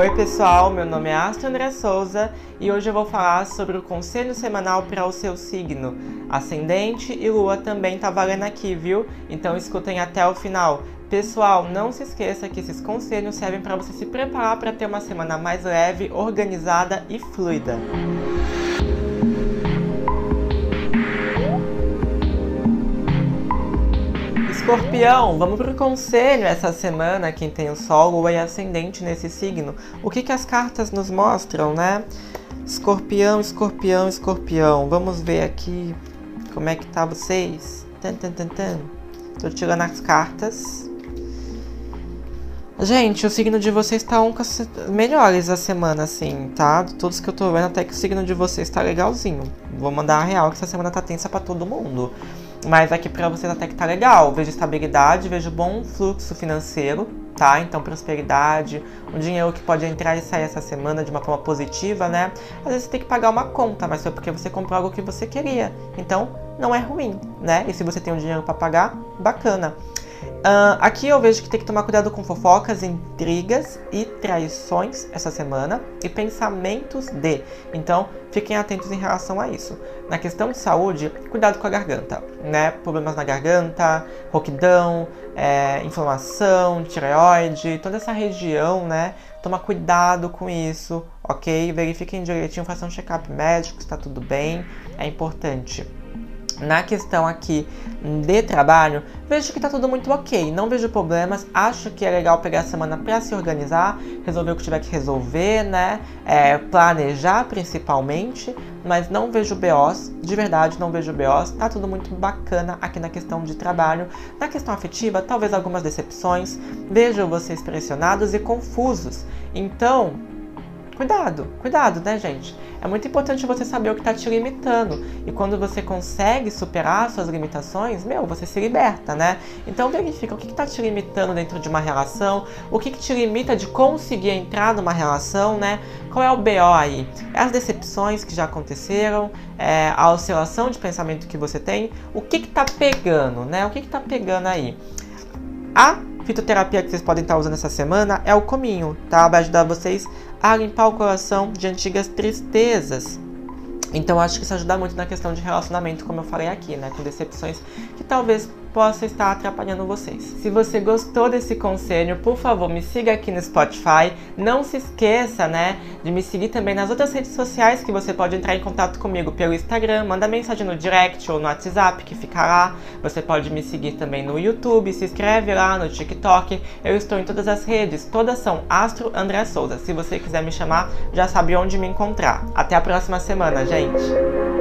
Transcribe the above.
Oi pessoal, meu nome é Astro André Souza e hoje eu vou falar sobre o conselho semanal para o seu signo. Ascendente e lua também tá valendo aqui, viu? Então escutem até o final. Pessoal, não se esqueça que esses conselhos servem para você se preparar para ter uma semana mais leve, organizada e fluida. Escorpião, vamos pro conselho essa semana, quem tem o Sol, Lua e Ascendente nesse signo. O que, que as cartas nos mostram, né? Escorpião, escorpião, escorpião. Vamos ver aqui como é que tá vocês. Tan, tan, tan, tan. Tô tirando as cartas. Gente, o signo de vocês tá um dos melhores a semana, assim, tá? Todos que eu tô vendo, até que o signo de vocês tá legalzinho. Vou mandar a real que essa semana tá tensa para todo mundo. Mas aqui para vocês até que tá legal. Vejo estabilidade, vejo bom fluxo financeiro, tá? Então, prosperidade, um dinheiro que pode entrar e sair essa semana de uma forma positiva, né? Às vezes você tem que pagar uma conta, mas foi porque você comprou algo que você queria. Então, não é ruim, né? E se você tem um dinheiro para pagar, bacana. Uh, aqui eu vejo que tem que tomar cuidado com fofocas, intrigas e traições essa semana e pensamentos de. Então, fiquem atentos em relação a isso. Na questão de saúde, cuidado com a garganta, né? Problemas na garganta, roquidão, é, inflamação, tireoide, toda essa região, né? Toma cuidado com isso, ok? Verifiquem direitinho, façam um check-up médico, está tudo bem, é importante na questão aqui de trabalho, vejo que tá tudo muito ok, não vejo problemas, acho que é legal pegar a semana para se organizar, resolver o que tiver que resolver, né? É, planejar principalmente, mas não vejo BOs, de verdade não vejo BOs, tá tudo muito bacana aqui na questão de trabalho. Na questão afetiva, talvez algumas decepções, vejo vocês pressionados e confusos. Então, cuidado, cuidado, né, gente? É muito importante você saber o que está te limitando. E quando você consegue superar suas limitações, meu, você se liberta, né? Então verifica o que está te limitando dentro de uma relação, o que, que te limita de conseguir entrar numa relação, né? Qual é o BO aí? É as decepções que já aconteceram, é a oscilação de pensamento que você tem, o que está pegando, né? O que está pegando aí? A fitoterapia que vocês podem estar usando essa semana é o cominho, tá? Vai ajudar vocês a limpar o coração de antigas tristezas. Então acho que isso ajuda muito na questão de relacionamento, como eu falei aqui, né? Com decepções que talvez possa estar atrapalhando vocês. Se você gostou desse conselho, por favor, me siga aqui no Spotify. Não se esqueça, né, de me seguir também nas outras redes sociais que você pode entrar em contato comigo pelo Instagram, manda mensagem no direct ou no WhatsApp que fica lá. Você pode me seguir também no YouTube, se inscreve lá no TikTok. Eu estou em todas as redes, todas são Astro André Souza. Se você quiser me chamar, já sabe onde me encontrar. Até a próxima semana, gente.